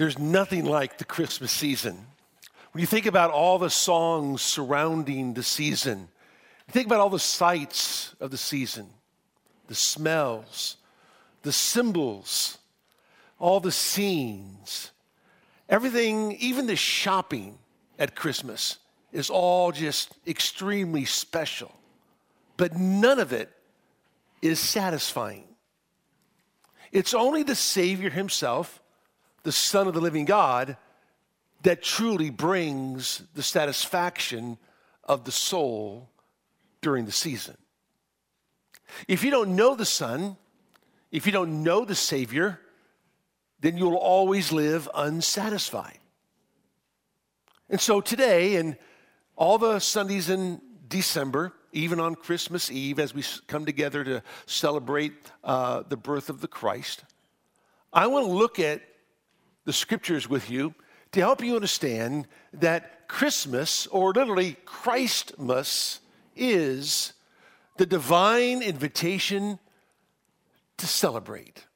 There's nothing like the Christmas season. When you think about all the songs surrounding the season, think about all the sights of the season, the smells, the symbols, all the scenes, everything, even the shopping at Christmas is all just extremely special. But none of it is satisfying. It's only the Savior Himself the Son of the living God that truly brings the satisfaction of the soul during the season. If you don't know the Son, if you don't know the Savior, then you'll always live unsatisfied. And so today, and all the Sundays in December, even on Christmas Eve, as we come together to celebrate uh, the birth of the Christ, I want to look at the scriptures with you to help you understand that Christmas, or literally Christmas, is the divine invitation to celebrate.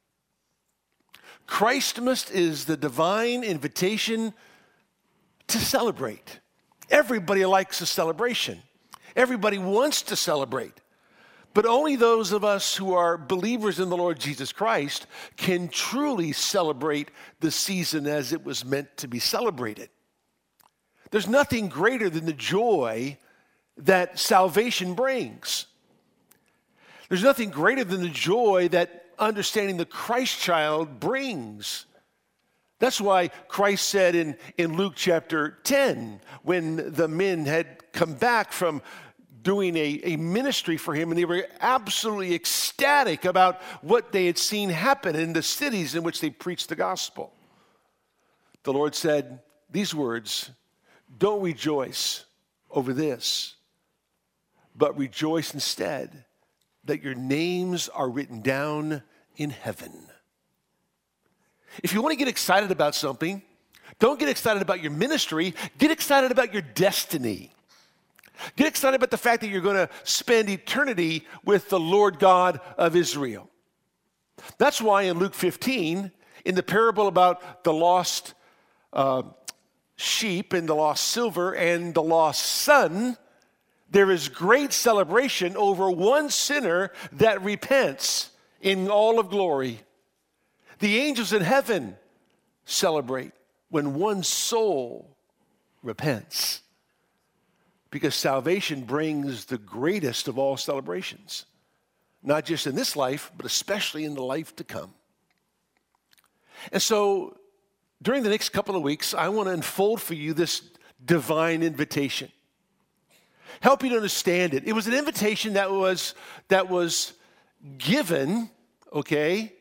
Christmas is the divine invitation to celebrate. Everybody likes a celebration. Everybody wants to celebrate. But only those of us who are believers in the Lord Jesus Christ can truly celebrate the season as it was meant to be celebrated. There's nothing greater than the joy that salvation brings. There's nothing greater than the joy that understanding the Christ child brings. That's why Christ said in, in Luke chapter 10, when the men had come back from doing a, a ministry for him, and they were absolutely ecstatic about what they had seen happen in the cities in which they preached the gospel. The Lord said these words Don't rejoice over this, but rejoice instead that your names are written down in heaven. If you want to get excited about something, don't get excited about your ministry, get excited about your destiny. Get excited about the fact that you're going to spend eternity with the Lord God of Israel. That's why in Luke 15, in the parable about the lost uh, sheep and the lost silver and the lost son, there is great celebration over one sinner that repents in all of glory. The angels in heaven celebrate when one soul repents because salvation brings the greatest of all celebrations, not just in this life, but especially in the life to come. And so, during the next couple of weeks, I want to unfold for you this divine invitation. Help you to understand it. It was an invitation that was, that was given, okay,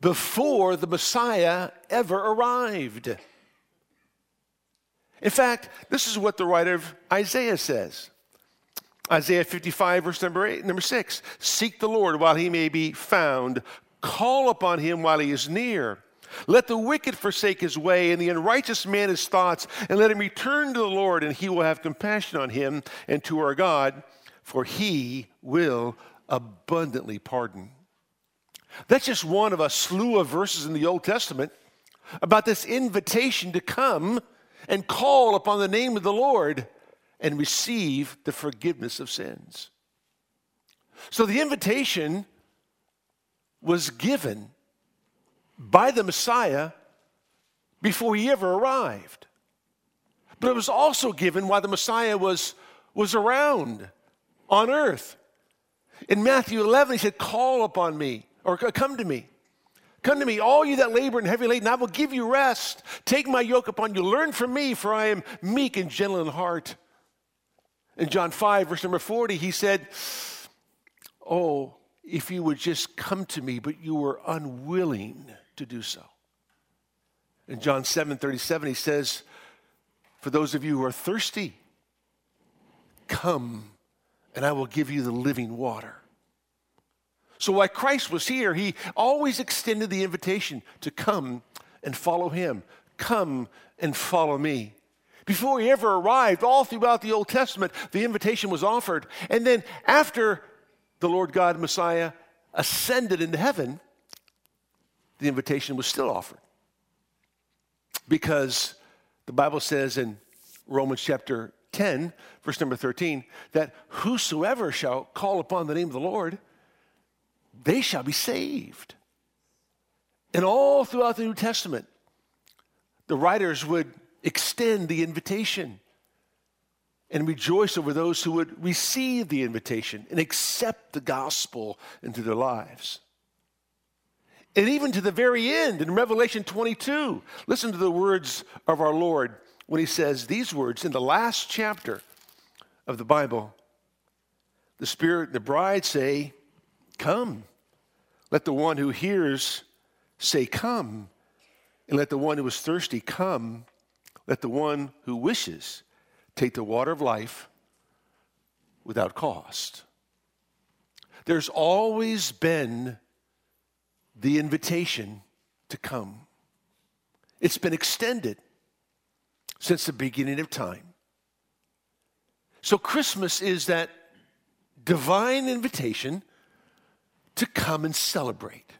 before the Messiah ever arrived. In fact, this is what the writer of Isaiah says. Isaiah 55, verse number eight, number six. Seek the Lord while he may be found. Call upon him while he is near. Let the wicked forsake his way and the unrighteous man his thoughts, and let him return to the Lord, and he will have compassion on him and to our God, for he will abundantly pardon. That's just one of a slew of verses in the Old Testament about this invitation to come and call upon the name of the Lord and receive the forgiveness of sins. So the invitation was given by the Messiah before he ever arrived. But it was also given while the Messiah was, was around on earth. In Matthew 11, he said, Call upon me, or come to me. Come to me, all you that labor and heavy laden, I will give you rest. Take my yoke upon you. Learn from me, for I am meek and gentle in heart. In John 5, verse number 40, he said, Oh, if you would just come to me, but you were unwilling to do so. In John 7, 37, he says, For those of you who are thirsty, come and I will give you the living water. So while Christ was here, he always extended the invitation to come and follow him. Come and follow me. Before he ever arrived, all throughout the Old Testament, the invitation was offered. And then after the Lord God Messiah ascended into heaven, the invitation was still offered. Because the Bible says in Romans chapter 10, verse number 13, that whosoever shall call upon the name of the Lord, they shall be saved. And all throughout the New Testament, the writers would extend the invitation and rejoice over those who would receive the invitation and accept the gospel into their lives. And even to the very end in Revelation 22, listen to the words of our Lord when he says these words in the last chapter of the Bible. The Spirit and the bride say, Come. Let the one who hears say, Come. And let the one who is thirsty come. Let the one who wishes take the water of life without cost. There's always been the invitation to come. It's been extended since the beginning of time. So, Christmas is that divine invitation to come and celebrate.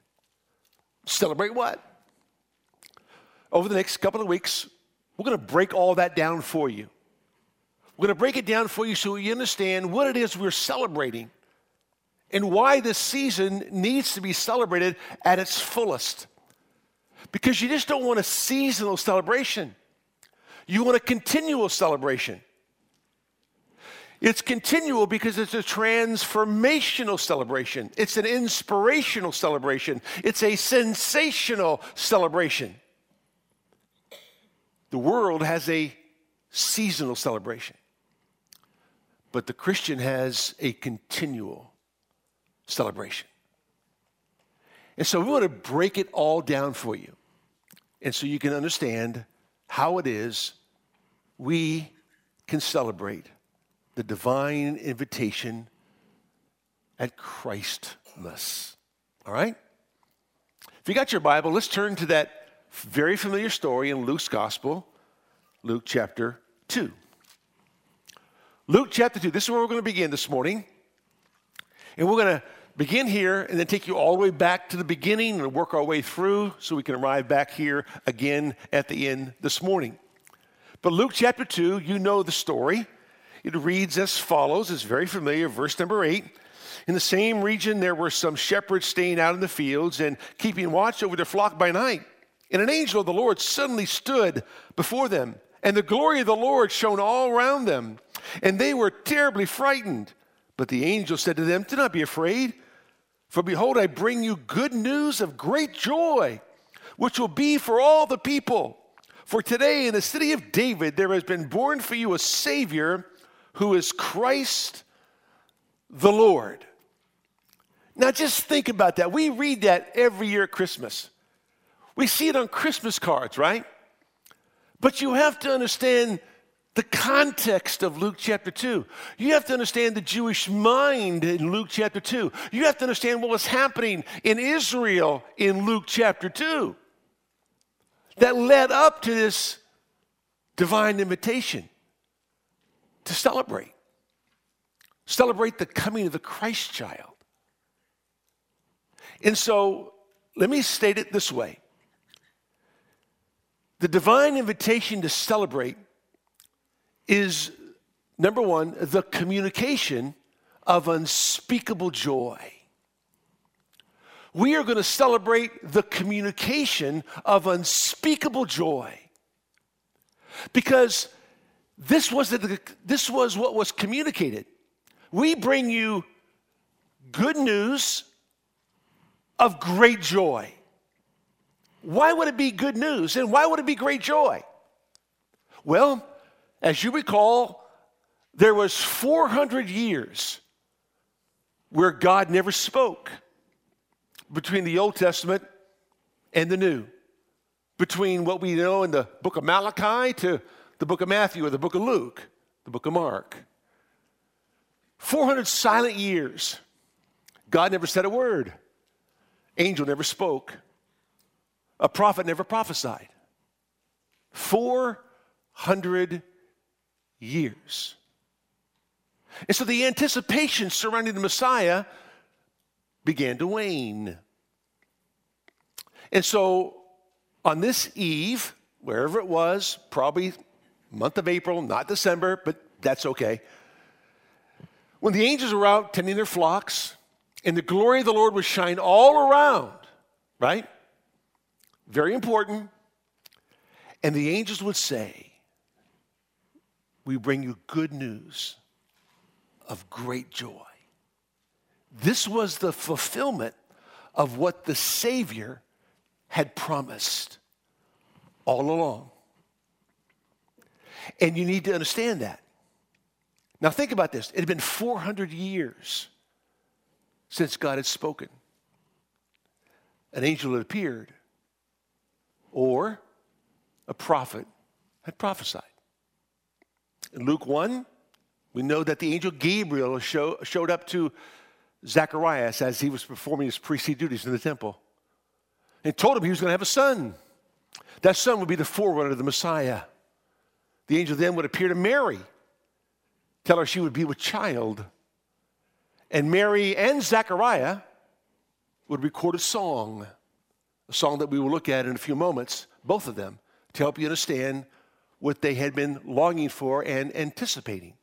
Celebrate what? Over the next couple of weeks, we're going to break all that down for you. We're going to break it down for you so you understand what it is we're celebrating and why this season needs to be celebrated at its fullest. Because you just don't want a seasonal celebration, you want a continual celebration. It's continual because it's a transformational celebration. It's an inspirational celebration. It's a sensational celebration. The world has a seasonal celebration, but the Christian has a continual celebration. And so we want to break it all down for you. And so you can understand how it is we can celebrate the divine invitation at Christmas. All right? If you got your Bible, let's turn to that very familiar story in Luke's Gospel, Luke chapter 2. Luke chapter 2, this is where we're going to begin this morning. And we're going to begin here and then take you all the way back to the beginning and work our way through so we can arrive back here again at the end this morning. But Luke chapter 2, you know the story. It reads as follows. It's very familiar, verse number 8. In the same region, there were some shepherds staying out in the fields and keeping watch over their flock by night. And an angel of the Lord suddenly stood before them, and the glory of the Lord shone all around them, and they were terribly frightened. But the angel said to them, Do not be afraid, for behold, I bring you good news of great joy, which will be for all the people. For today in the city of David there has been born for you a Savior who is Christ the Lord. Now just think about that. We read that every year at Christmas. We see it on Christmas cards, right? But you have to understand the context of Luke chapter 2. You have to understand the Jewish mind in Luke chapter 2. You have to understand what was happening in Israel in Luke chapter 2 that led up to this divine invitation to celebrate. Celebrate the coming of the Christ child. And so, let me state it this way the divine invitation to celebrate is number one, the communication of unspeakable joy. We are going to celebrate the communication of unspeakable joy because this was, the, this was what was communicated. We bring you good news of great joy. Why would it be good news and why would it be great joy? Well, as you recall, there was 400 years where God never spoke between the Old Testament and the New, between what we know in the book of Malachi to the book of Matthew or the book of Luke, the book of Mark. 400 silent years. God never said a word. Angel never spoke. A prophet never prophesied. 400 years. And so the anticipation surrounding the Messiah began to wane. And so on this eve, wherever it was, probably month of April, not December, but that's okay. When the angels were out tending their flocks, and the glory of the Lord would shine all around, right? Very important. And the angels would say, We bring you good news of great joy. This was the fulfillment of what the Savior had promised all along. And you need to understand that. Now, think about this it had been 400 years since God had spoken. An angel had appeared, or a prophet had prophesied. In Luke 1, we know that the angel Gabriel show, showed up to Zacharias as he was performing his priestly duties in the temple and told him he was going to have a son. That son would be the forerunner of the Messiah. The angel then would appear to Mary, tell her she would be with child. And Mary and Zachariah would record a song, a song that we will look at in a few moments, both of them, to help you understand what they had been longing for and anticipating.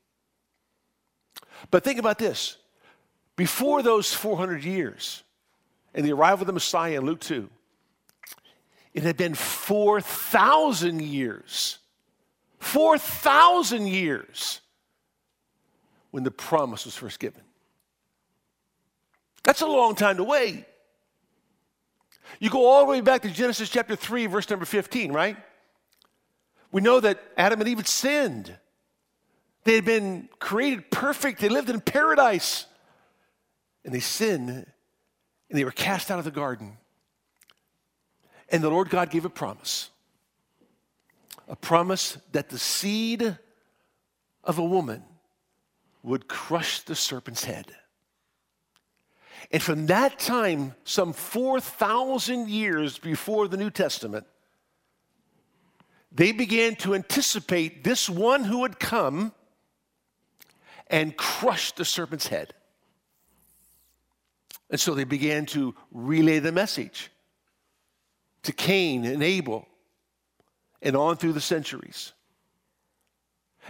But think about this before those 400 years and the arrival of the Messiah in Luke 2, it had been 4,000 years. 4,000 years when the promise was first given. That's a long time to wait. You go all the way back to Genesis chapter 3, verse number 15, right? We know that Adam and Eve had sinned. They had been created perfect, they lived in paradise. And they sinned, and they were cast out of the garden. And the Lord God gave a promise a promise that the seed of a woman would crush the serpent's head. And from that time, some 4,000 years before the New Testament, they began to anticipate this one who would come and crush the serpent's head. And so they began to relay the message to Cain and Abel and on through the centuries.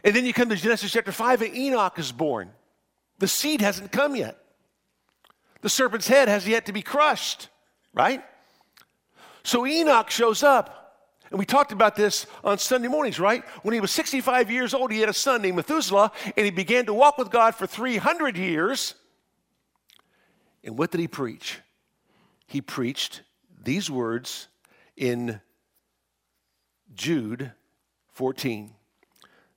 And then you come to Genesis chapter 5, and Enoch is born. The seed hasn't come yet. The serpent's head has yet to be crushed, right? So Enoch shows up. And we talked about this on Sunday mornings, right? When he was 65 years old, he had a son named Methuselah, and he began to walk with God for 300 years. And what did he preach? He preached these words in Jude 14.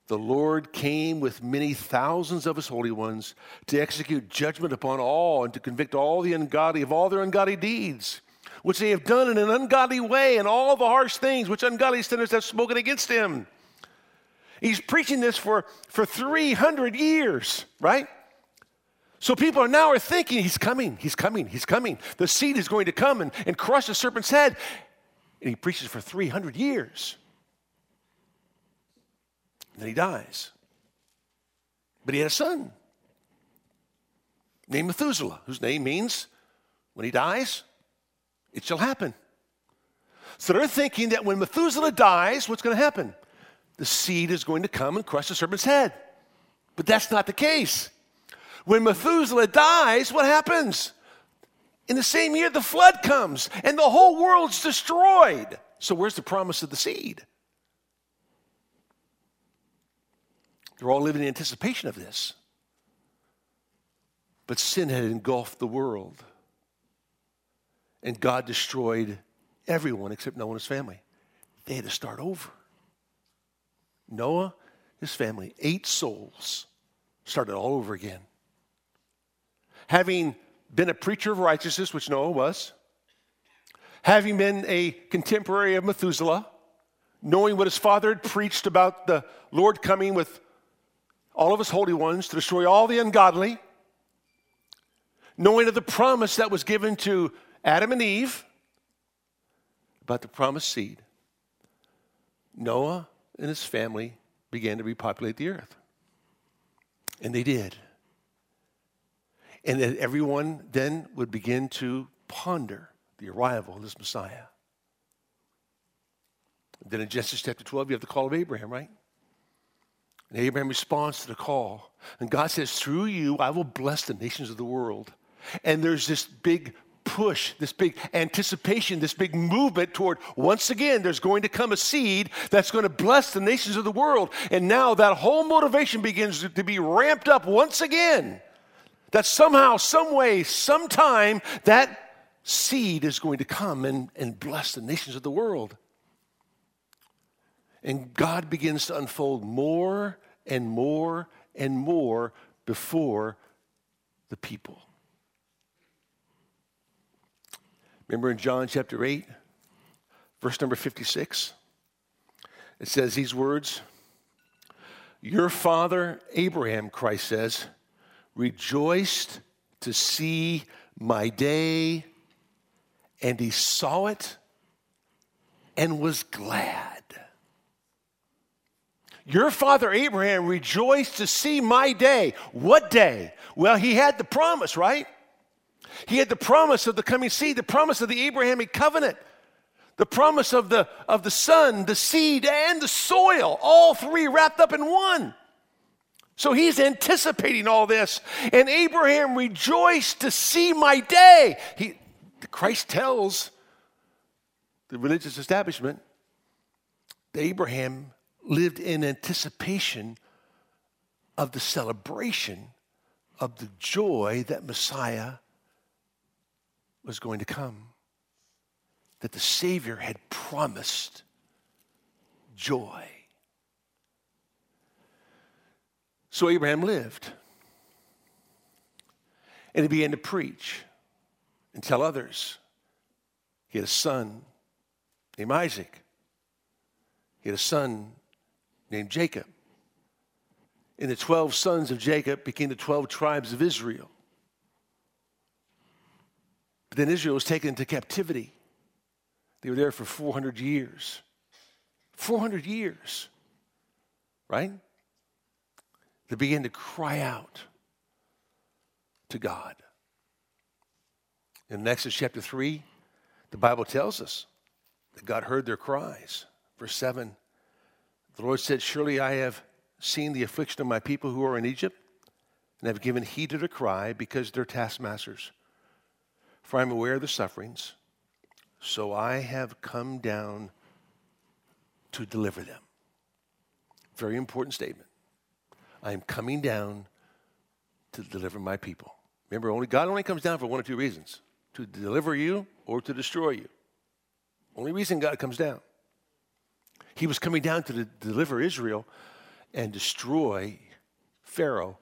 The Lord came with many thousands of his holy ones to execute judgment upon all and to convict all the ungodly of all their ungodly deeds which they have done in an ungodly way, and all the harsh things which ungodly sinners have spoken against him. He's preaching this for, for 300 years, right? So people are now are thinking, he's coming, he's coming, he's coming. The seed is going to come and, and crush the serpent's head. And he preaches for 300 years. Then he dies. But he had a son named Methuselah, whose name means when he dies, it shall happen. So they're thinking that when Methuselah dies, what's going to happen? The seed is going to come and crush the serpent's head. But that's not the case. When Methuselah dies, what happens? In the same year, the flood comes and the whole world's destroyed. So, where's the promise of the seed? They're all living in anticipation of this. But sin had engulfed the world and God destroyed everyone except Noah and his family. They had to start over. Noah, his family, eight souls, started all over again. Having been a preacher of righteousness, which Noah was, having been a contemporary of Methuselah, knowing what his father had preached about the Lord coming with all of his holy ones to destroy all the ungodly, knowing of the promise that was given to Adam and Eve about the promised seed. Noah and his family began to repopulate the earth. And they did. And that everyone then would begin to ponder the arrival of this Messiah. Then in Genesis chapter 12, you have the call of Abraham, right? And Abraham responds to the call. And God says, Through you, I will bless the nations of the world. And there's this big push, this big anticipation, this big movement toward once again, there's going to come a seed that's going to bless the nations of the world. And now that whole motivation begins to be ramped up once again. That somehow, some way, sometime, that seed is going to come and, and bless the nations of the world. And God begins to unfold more and more and more before the people. Remember in John chapter 8, verse number 56? It says these words Your father Abraham, Christ says, rejoiced to see my day, and he saw it and was glad. Your father Abraham rejoiced to see my day. What day? Well, he had the promise, right? He had the promise of the coming seed, the promise of the Abrahamic covenant, the promise of the, of the son, the seed, and the soil, all three wrapped up in one. So he's anticipating all this. And Abraham rejoiced to see my day. He, Christ tells the religious establishment that Abraham lived in anticipation of the celebration of the joy that Messiah was going to come, that the Savior had promised joy. So Abraham lived. And he began to preach and tell others. He had a son named Isaac. He had a son named Jacob. And the 12 sons of Jacob became the 12 tribes of Israel. But then Israel was taken into captivity. They were there for 400 years. 400 years, right? They began to cry out to God. In Exodus chapter 3, the Bible tells us that God heard their cries. Verse 7 The Lord said, Surely I have seen the affliction of my people who are in Egypt, and have given heed to their cry because they're taskmasters for I am aware of the sufferings, so I have come down to deliver them. Very important statement. I am coming down to deliver my people. Remember, only God only comes down for one or two reasons to deliver you or to destroy you. Only reason God comes down. He was coming down to deliver Israel and destroy Pharaoh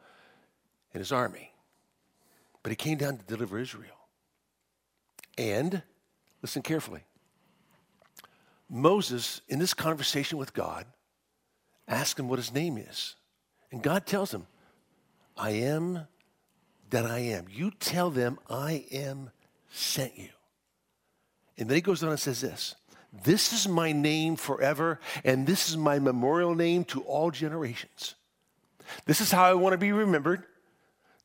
and his army. But he came down to deliver Israel. And, listen carefully, Moses, in this conversation with God, asked him what his name is. And God tells him, I am that I am. You tell them I am sent you. And then he goes on and says this This is my name forever, and this is my memorial name to all generations. This is how I want to be remembered.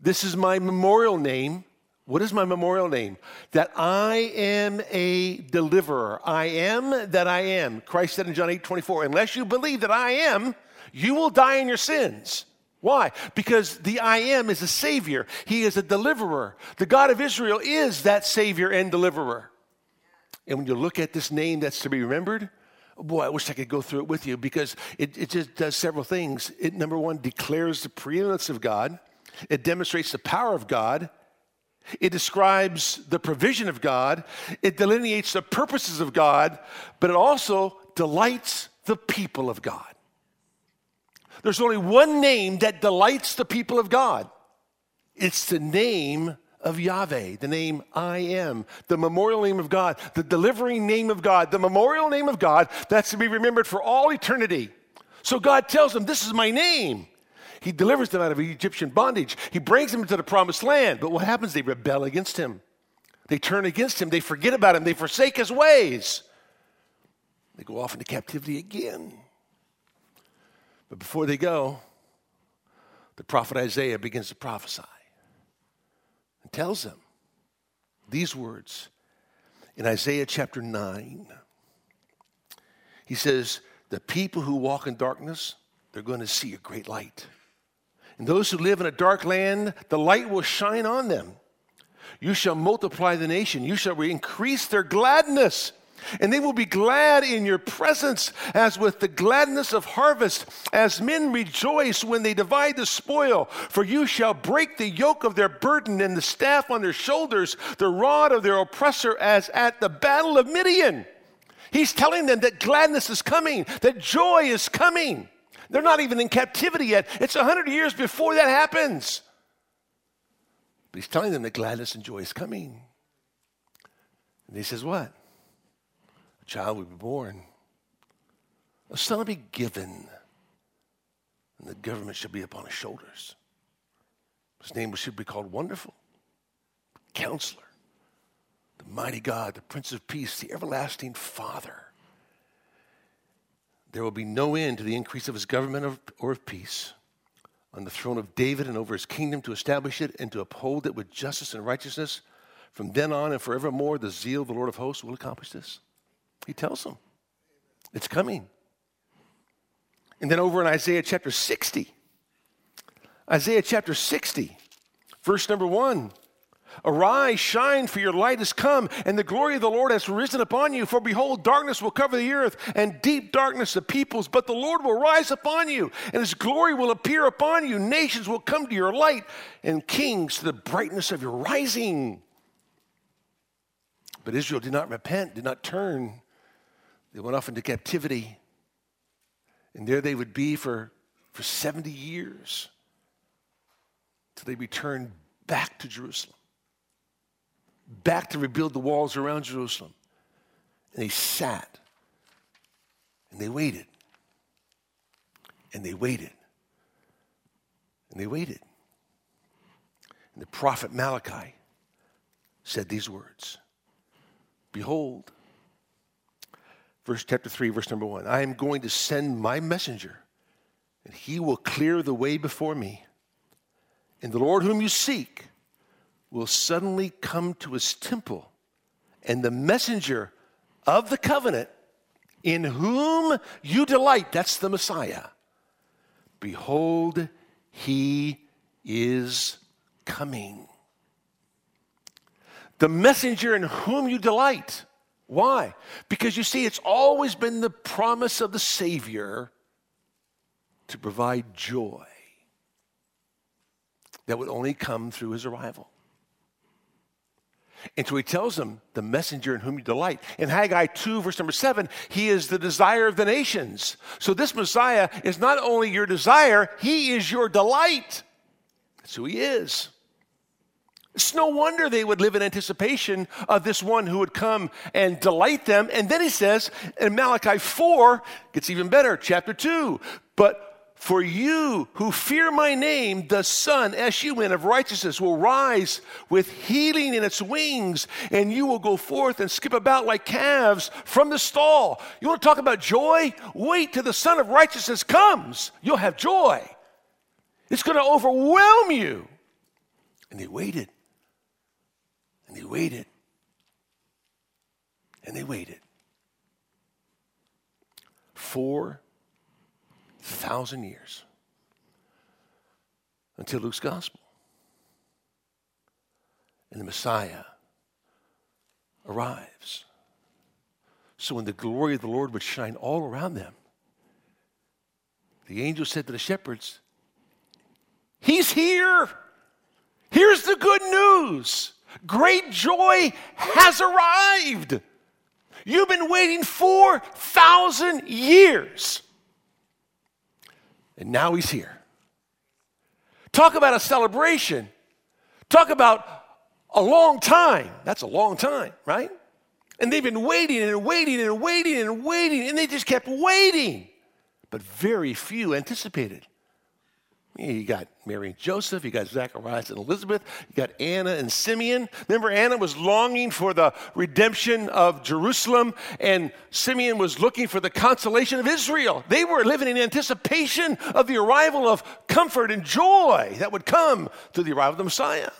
This is my memorial name what is my memorial name? That I am a deliverer. I am that I am. Christ said in John 8 24, unless you believe that I am, you will die in your sins. Why? Because the I am is a savior, he is a deliverer. The God of Israel is that savior and deliverer. And when you look at this name that's to be remembered, boy, I wish I could go through it with you because it, it just does several things. It, number one, declares the preeminence of God, it demonstrates the power of God. It describes the provision of God, it delineates the purposes of God, but it also delights the people of God. There's only one name that delights the people of God it's the name of Yahweh, the name I am, the memorial name of God, the delivering name of God, the memorial name of God that's to be remembered for all eternity. So God tells them, This is my name. He delivers them out of Egyptian bondage. He brings them into the promised land. But what happens? They rebel against him. They turn against him. They forget about him. They forsake his ways. They go off into captivity again. But before they go, the prophet Isaiah begins to prophesy and tells them these words in Isaiah chapter 9. He says, The people who walk in darkness, they're going to see a great light. And those who live in a dark land, the light will shine on them. You shall multiply the nation, you shall increase their gladness. And they will be glad in your presence, as with the gladness of harvest, as men rejoice when they divide the spoil. For you shall break the yoke of their burden and the staff on their shoulders, the rod of their oppressor, as at the battle of Midian. He's telling them that gladness is coming, that joy is coming. They're not even in captivity yet. It's a hundred years before that happens. But he's telling them that gladness and joy is coming. And he says, What? Child will be born, a son will be given, and the government shall be upon his shoulders. His name should be called Wonderful, Counselor, the Mighty God, the Prince of Peace, the Everlasting Father. There will be no end to the increase of his government or of peace on the throne of David and over his kingdom to establish it and to uphold it with justice and righteousness. From then on and forevermore, the zeal of the Lord of hosts will accomplish this. He tells them it's coming. And then over in Isaiah chapter 60, Isaiah chapter 60, verse number one. Arise, shine, for your light has come, and the glory of the Lord has risen upon you. For behold, darkness will cover the earth, and deep darkness the peoples. But the Lord will rise upon you, and his glory will appear upon you. Nations will come to your light, and kings to the brightness of your rising. But Israel did not repent, did not turn. They went off into captivity, and there they would be for, for 70 years till they returned back to Jerusalem back to rebuild the walls around Jerusalem. And they sat and they waited. And they waited. And they waited. And the prophet Malachi said these words Behold, verse chapter 3, verse number 1 I am going to send my messenger, and he will clear the way before me. And the Lord whom you seek will suddenly come to his temple, and the messenger of the covenant, in whom you delight, that's the Messiah, behold, he is coming. The messenger in whom you delight. Why? Because you see, it's always been the promise of the Savior to provide joy that would only come through his arrival. And so he tells them, the messenger in whom you delight. In Haggai 2, verse number 7, he is the desire of the nations. So this Messiah is not only your desire, he is your delight. That's who he is. It's no wonder they would live in anticipation of this one who would come and delight them. And then he says in Malachi 4, gets even better, chapter 2, but for you who fear my name, the Sun, S-U-N, of righteousness will rise with healing in its wings, and you will go forth and skip about like calves from the stall. You want to talk about joy? Wait till the Son of righteousness comes. You'll have joy. It's going to overwhelm you. And they waited. They waited. And they waited. Four thousand years until Luke's gospel. And the Messiah arrives. So when the glory of the Lord would shine all around them, the angel said to the shepherds, He's here. Here's the good news. Great joy has arrived. You've been waiting 4,000 years. And now he's here. Talk about a celebration. Talk about a long time. That's a long time, right? And they've been waiting and waiting and waiting and waiting, and they just kept waiting. But very few anticipated. You got Mary and Joseph, you got Zacharias and Elizabeth, you got Anna and Simeon. Remember, Anna was longing for the redemption of Jerusalem, and Simeon was looking for the consolation of Israel. They were living in anticipation of the arrival of comfort and joy that would come through the arrival of the Messiah.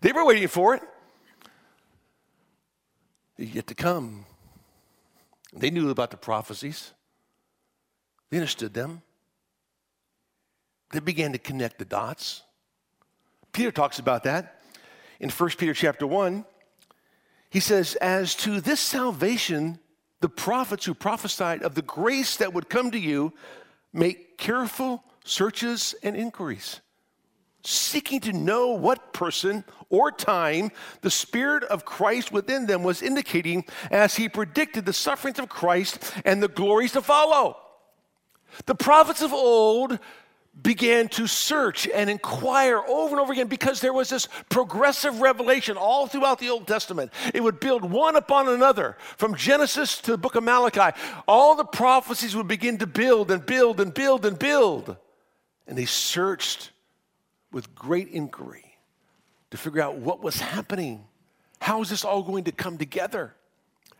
They were waiting for it. Yet to come. They knew about the prophecies, they understood them. They began to connect the dots. Peter talks about that in 1 Peter chapter 1. He says, As to this salvation, the prophets who prophesied of the grace that would come to you make careful searches and inquiries, seeking to know what person or time the Spirit of Christ within them was indicating as he predicted the sufferings of Christ and the glories to follow. The prophets of old began to search and inquire over and over again because there was this progressive revelation all throughout the Old Testament. It would build one upon another from Genesis to the book of Malachi. All the prophecies would begin to build and build and build and build. And they searched with great inquiry to figure out what was happening. How is this all going to come together?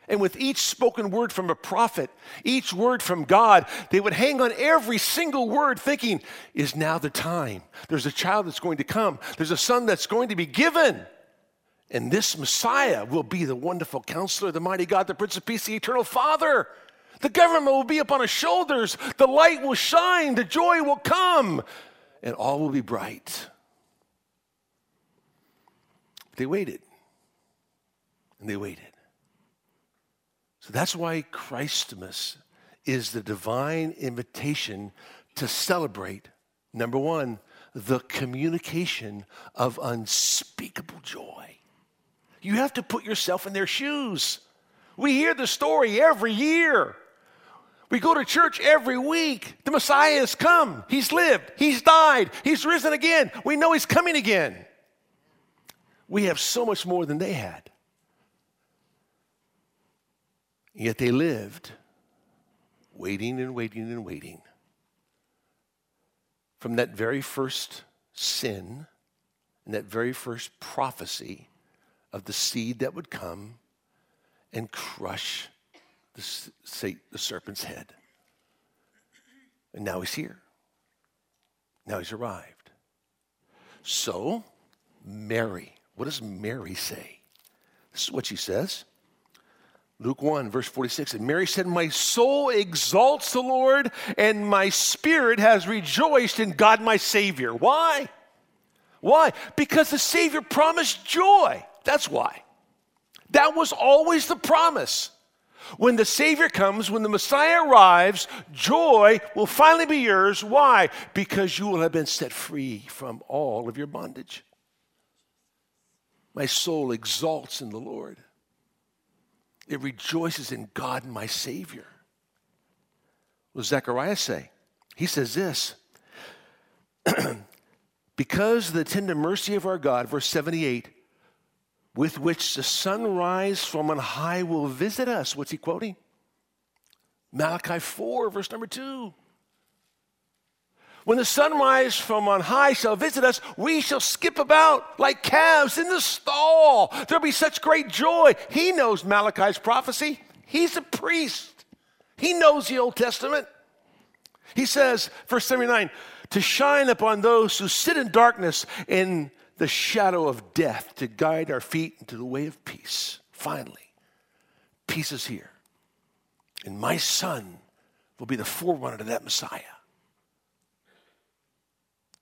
And with each spoken word from a prophet, each word from God, they would hang on every single word, thinking, is now the time. There's a child that's going to come, there's a son that's going to be given. And this Messiah will be the wonderful counselor, the mighty God, the Prince of Peace, the eternal Father. The government will be upon his shoulders, the light will shine, the joy will come, and all will be bright. They waited. And they waited. So that's why Christmas is the divine invitation to celebrate, number one, the communication of unspeakable joy. You have to put yourself in their shoes. We hear the story every year. We go to church every week. The Messiah has come. He's lived. He's died. He's risen again. We know He's coming again. We have so much more than they had. Yet they lived waiting and waiting and waiting. From that very first sin and that very first prophecy of the seed that would come and crush the, the serpent's head. And now he's here. Now he's arrived. So, Mary, what does Mary say? This is what she says. Luke 1, verse 46. And Mary said, My soul exalts the Lord, and my spirit has rejoiced in God my Savior. Why? Why? Because the Savior promised joy. That's why. That was always the promise. When the Savior comes, when the Messiah arrives, joy will finally be yours. Why? Because you will have been set free from all of your bondage. My soul exalts in the Lord. It rejoices in God my Savior. What does Zechariah say? He says this Because the tender mercy of our God, verse 78, with which the sunrise from on high will visit us. What's he quoting? Malachi 4, verse number 2. When the sunrise from on high shall visit us, we shall skip about like calves in the stall. There'll be such great joy. He knows Malachi's prophecy. He's a priest. He knows the Old Testament. He says, verse 79, to shine upon those who sit in darkness in the shadow of death, to guide our feet into the way of peace. Finally, peace is here. And my son will be the forerunner to that Messiah.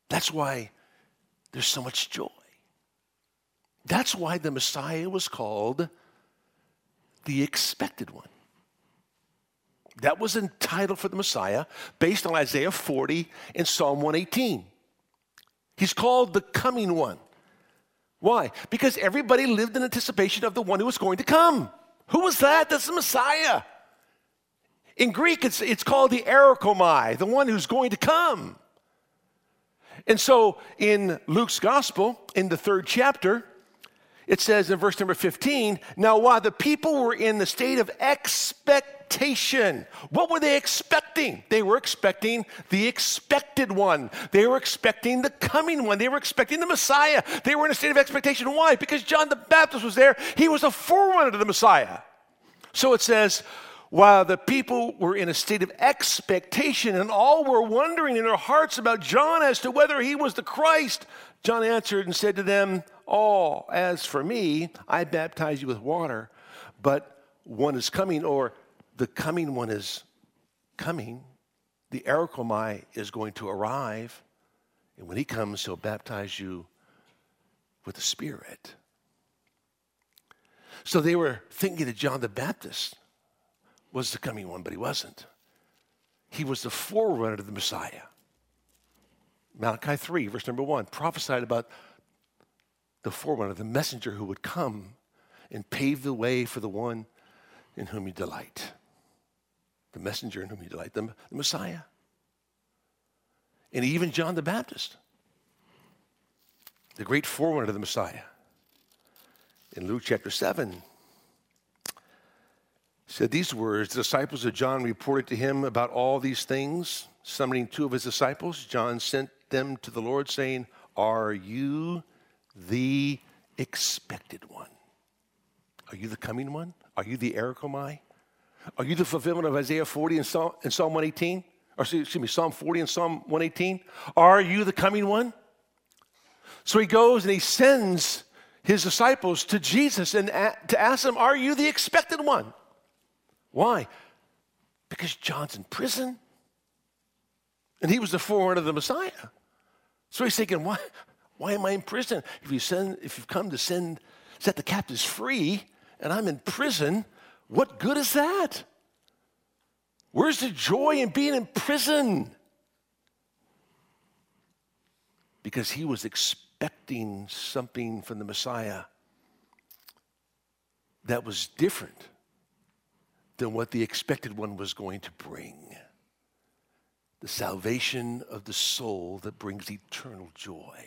That's why there's so much joy. That's why the Messiah was called the expected one. That was entitled for the Messiah based on Isaiah 40 and Psalm 118. He's called the coming one. Why? Because everybody lived in anticipation of the one who was going to come. Who was that? That's the Messiah. In Greek, it's, it's called the Erechomai, the one who's going to come. And so in Luke's gospel, in the third chapter, it says in verse number 15, now while the people were in the state of expectation, what were they expecting? They were expecting the expected one. They were expecting the coming one. They were expecting the Messiah. They were in a state of expectation. Why? Because John the Baptist was there. He was a forerunner to the Messiah. So it says, while the people were in a state of expectation and all were wondering in their hearts about John as to whether he was the Christ, John answered and said to them, All, as for me, I baptize you with water, but one is coming, or the coming one is coming. The Erechomai is going to arrive. And when he comes, he'll baptize you with the Spirit. So they were thinking that John the Baptist was the coming one, but he wasn't. He was the forerunner of the Messiah. Malachi 3, verse number 1, prophesied about the forerunner, the messenger who would come and pave the way for the one in whom you delight. The messenger in whom you delight, the, the Messiah. And even John the Baptist, the great forerunner of the Messiah. In Luke chapter 7, said these words The disciples of John reported to him about all these things. Summoning two of his disciples, John sent them to the Lord, saying, Are you the expected one? Are you the coming one? Are you the Erechomai? Are you the fulfillment of Isaiah 40 and Psalm, and Psalm 118? Or excuse me, Psalm 40 and Psalm 118? Are you the coming one? So he goes and he sends his disciples to Jesus and to ask him, Are you the expected one? Why? Because John's in prison. And he was the forerunner of the Messiah. So he's thinking, why, why am I in prison? If you send, if you've come to send, set the captives free, and I'm in prison, what good is that? Where's the joy in being in prison? Because he was expecting something from the Messiah that was different than what the expected one was going to bring the salvation of the soul that brings eternal joy.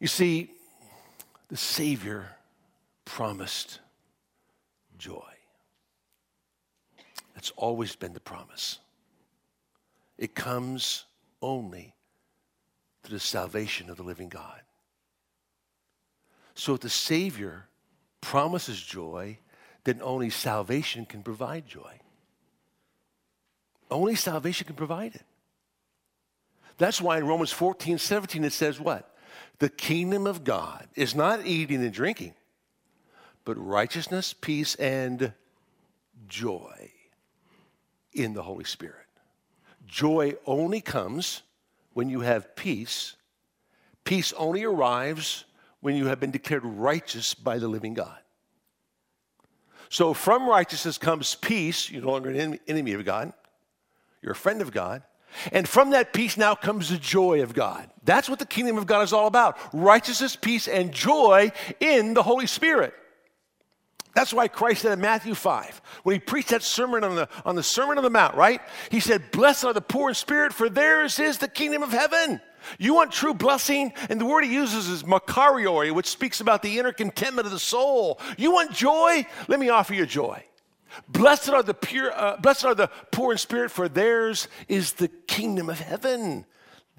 You see, the Savior promised joy. That's always been the promise. It comes only through the salvation of the living God. So if the Savior promises joy, then only salvation can provide joy. Only salvation can provide it. That's why in Romans 14, 17, it says what? The kingdom of God is not eating and drinking, but righteousness, peace, and joy in the Holy Spirit. Joy only comes when you have peace. Peace only arrives when you have been declared righteous by the living God. So from righteousness comes peace. You're no longer an enemy of God. You're a friend of God. And from that peace now comes the joy of God. That's what the kingdom of God is all about righteousness, peace, and joy in the Holy Spirit. That's why Christ said in Matthew 5, when he preached that sermon on the, on the Sermon on the Mount, right? He said, Blessed are the poor in spirit, for theirs is the kingdom of heaven. You want true blessing? And the word he uses is makarioi, which speaks about the inner contentment of the soul. You want joy? Let me offer you joy. Blessed are the pure, uh, blessed are the poor in spirit, for theirs is the kingdom of heaven.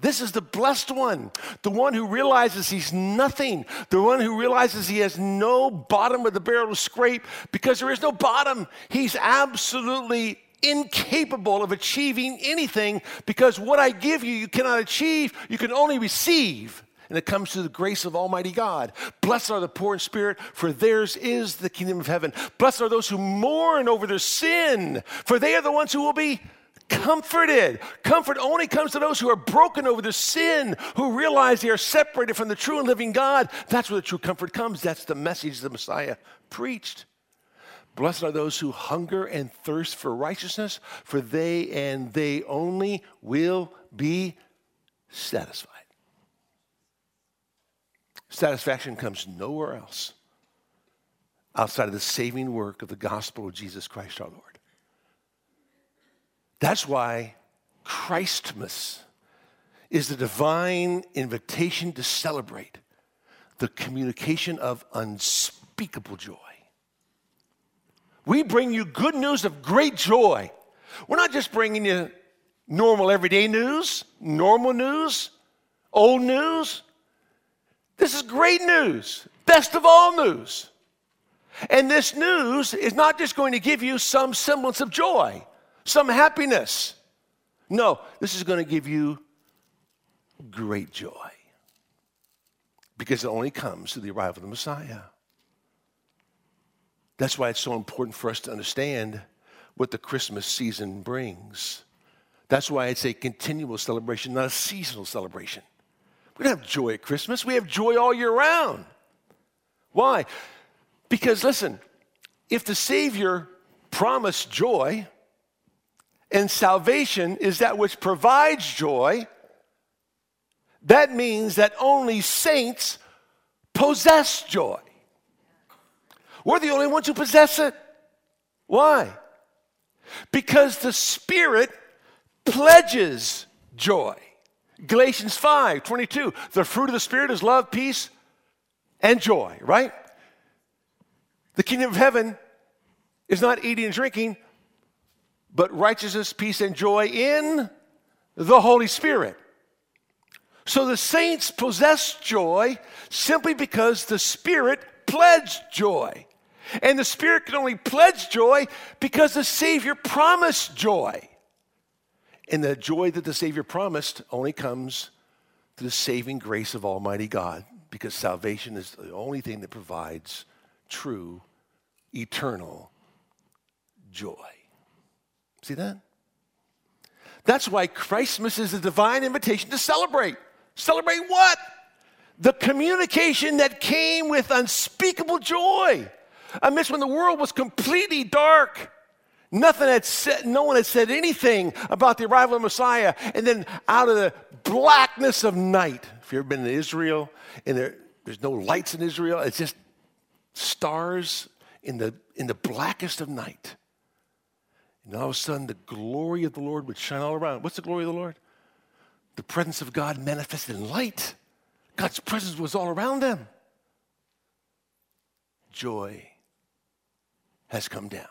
This is the blessed one, the one who realizes he's nothing, the one who realizes he has no bottom of the barrel to scrape because there is no bottom. He's absolutely incapable of achieving anything because what I give you, you cannot achieve, you can only receive. And it comes through the grace of Almighty God. Blessed are the poor in spirit, for theirs is the kingdom of heaven. Blessed are those who mourn over their sin, for they are the ones who will be comforted. Comfort only comes to those who are broken over their sin, who realize they are separated from the true and living God. That's where the true comfort comes. That's the message the Messiah preached. Blessed are those who hunger and thirst for righteousness, for they and they only will be satisfied. Satisfaction comes nowhere else outside of the saving work of the gospel of Jesus Christ our Lord. That's why Christmas is the divine invitation to celebrate the communication of unspeakable joy. We bring you good news of great joy. We're not just bringing you normal everyday news, normal news, old news. This is great news, best of all news. And this news is not just going to give you some semblance of joy, some happiness. No, this is going to give you great joy because it only comes through the arrival of the Messiah. That's why it's so important for us to understand what the Christmas season brings. That's why it's a continual celebration, not a seasonal celebration. We don't have joy at Christmas, we have joy all year round. Why? Because listen, if the Savior promised joy, and salvation is that which provides joy, that means that only saints possess joy. We're the only ones who possess it. Why? Because the Spirit pledges joy. Galatians 5 22, the fruit of the Spirit is love, peace, and joy, right? The kingdom of heaven is not eating and drinking, but righteousness, peace, and joy in the Holy Spirit. So the saints possess joy simply because the Spirit pledged joy. And the Spirit can only pledge joy because the Savior promised joy. And the joy that the Savior promised only comes through the saving grace of Almighty God because salvation is the only thing that provides true, eternal joy. See that? That's why Christmas is a divine invitation to celebrate. Celebrate what? The communication that came with unspeakable joy amidst when the world was completely dark. Nothing had said, no one had said anything about the arrival of Messiah. And then out of the blackness of night, if you've ever been to Israel and there, there's no lights in Israel, it's just stars in the, in the blackest of night. And all of a sudden, the glory of the Lord would shine all around. What's the glory of the Lord? The presence of God manifested in light. God's presence was all around them. Joy has come down.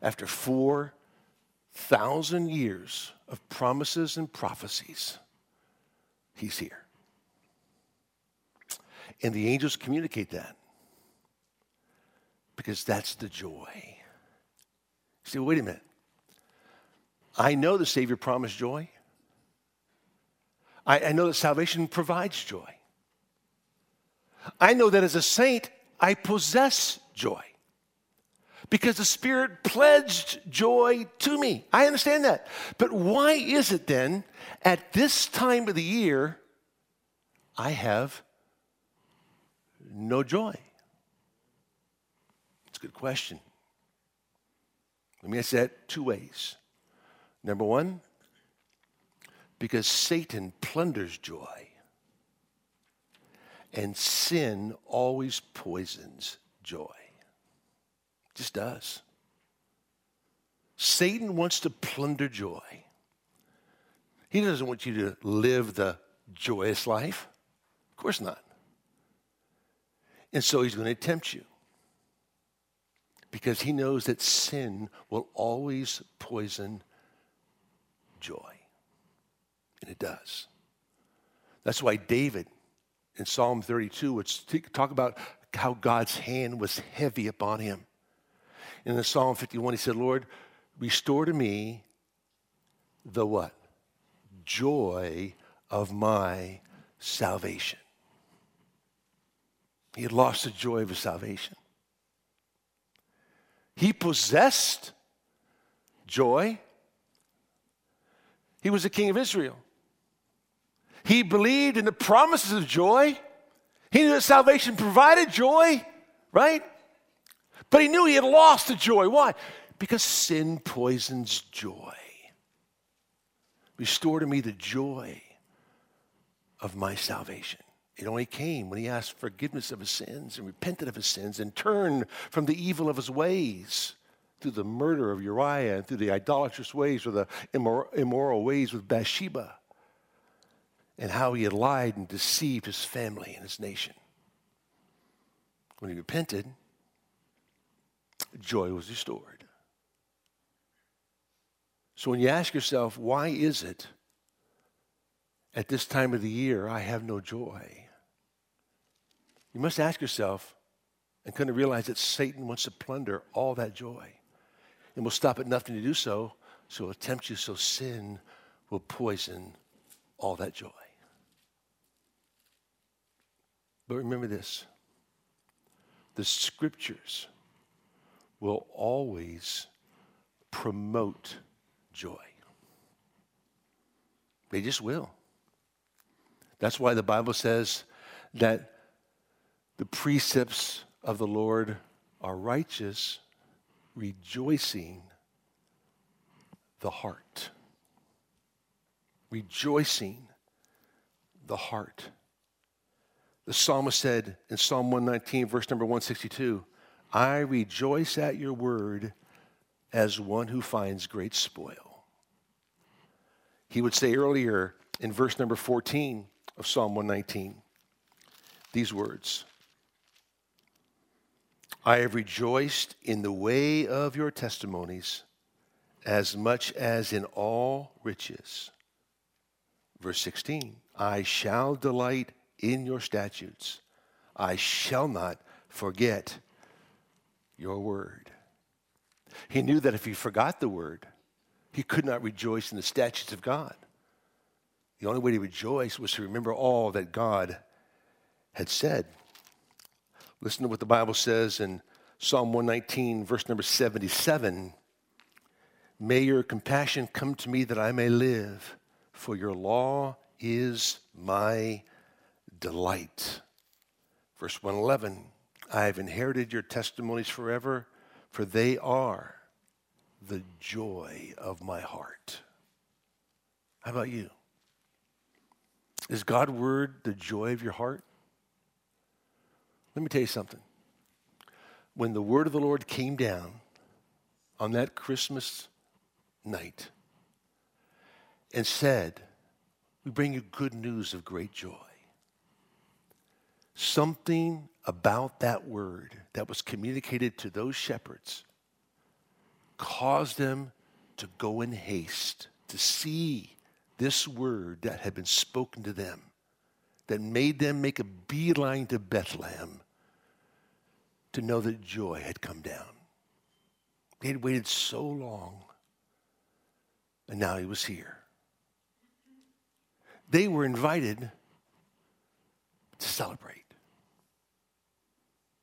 After 4,000 years of promises and prophecies, he's here. And the angels communicate that because that's the joy. See, wait a minute. I know the Savior promised joy. I, I know that salvation provides joy. I know that as a saint, I possess joy because the Spirit pledged joy to me. I understand that. But why is it then at this time of the year I have no joy? It's a good question. Let me answer that two ways. Number one, because Satan plunders joy, and sin always poisons joy. Just does. Satan wants to plunder joy. He doesn't want you to live the joyous life. Of course not. And so he's going to tempt you because he knows that sin will always poison joy. And it does. That's why David in Psalm 32 would talk about how God's hand was heavy upon him. In the Psalm 51, he said, Lord, restore to me the what? Joy of my salvation. He had lost the joy of his salvation. He possessed joy. He was the king of Israel. He believed in the promises of joy. He knew that salvation provided joy, right? But he knew he had lost the joy. Why? Because sin poisons joy. Restore to me the joy of my salvation. It only came when he asked forgiveness of his sins and repented of his sins and turned from the evil of his ways through the murder of Uriah and through the idolatrous ways or the immoral ways with Bathsheba and how he had lied and deceived his family and his nation. When he repented, joy was restored. So when you ask yourself, why is it at this time of the year I have no joy? You must ask yourself and kind of realize that Satan wants to plunder all that joy and will stop at nothing to do so, so he'll tempt you so sin will poison all that joy. But remember this the scriptures will always promote joy. They just will. That's why the Bible says that the precepts of the Lord are righteous, rejoicing the heart. Rejoicing the heart. The psalmist said in Psalm 119, verse number 162, I rejoice at your word as one who finds great spoil. He would say earlier in verse number 14 of Psalm 119 these words I have rejoiced in the way of your testimonies as much as in all riches. Verse 16 I shall delight in your statutes, I shall not forget your word. He knew that if he forgot the word, he could not rejoice in the statutes of God. The only way to rejoice was to remember all that God had said. Listen to what the Bible says in Psalm 119, verse number 77. May your compassion come to me that I may live, for your law is my delight. Verse 111 I have inherited your testimonies forever, for they are the joy of my heart. How about you? Is God's word the joy of your heart? Let me tell you something. When the word of the Lord came down on that Christmas night and said, We bring you good news of great joy, something about that word that was communicated to those shepherds caused them to go in haste to see this word that had been spoken to them that made them make a beeline to Bethlehem to know that joy had come down. They had waited so long, and now he was here. They were invited to celebrate.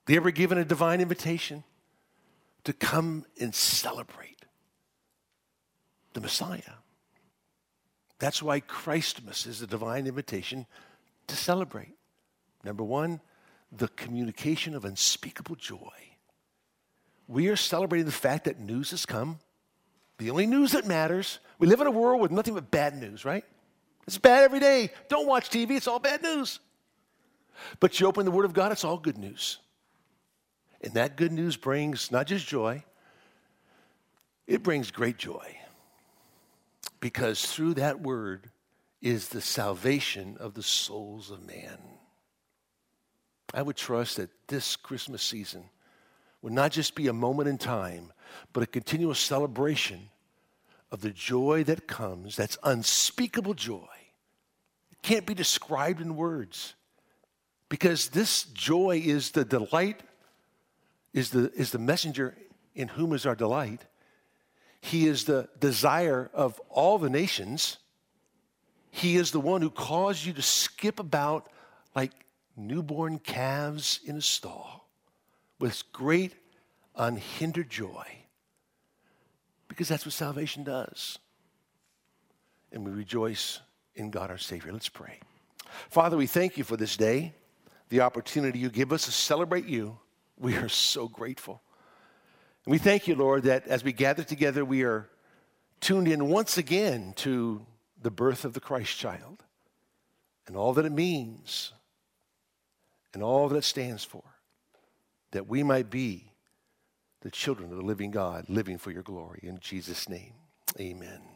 They ever given a divine invitation to come and celebrate the Messiah. That's why Christmas is a divine invitation to celebrate. Number one, the communication of unspeakable joy. We are celebrating the fact that news has come. The only news that matters. We live in a world with nothing but bad news, right? It's bad every day. Don't watch TV, it's all bad news. But you open the Word of God, it's all good news. And that good news brings not just joy, it brings great joy. Because through that Word, is the salvation of the souls of man. I would trust that this Christmas season would not just be a moment in time, but a continuous celebration of the joy that comes, that's unspeakable joy. It can't be described in words because this joy is the delight, is the, is the messenger in whom is our delight. He is the desire of all the nations. He is the one who caused you to skip about like newborn calves in a stall with great unhindered joy. Because that's what salvation does. And we rejoice in God our Savior. Let's pray. Father, we thank you for this day, the opportunity you give us to celebrate you. We are so grateful. And we thank you, Lord, that as we gather together, we are tuned in once again to the birth of the Christ child and all that it means and all that it stands for, that we might be the children of the living God, living for your glory. In Jesus' name, amen.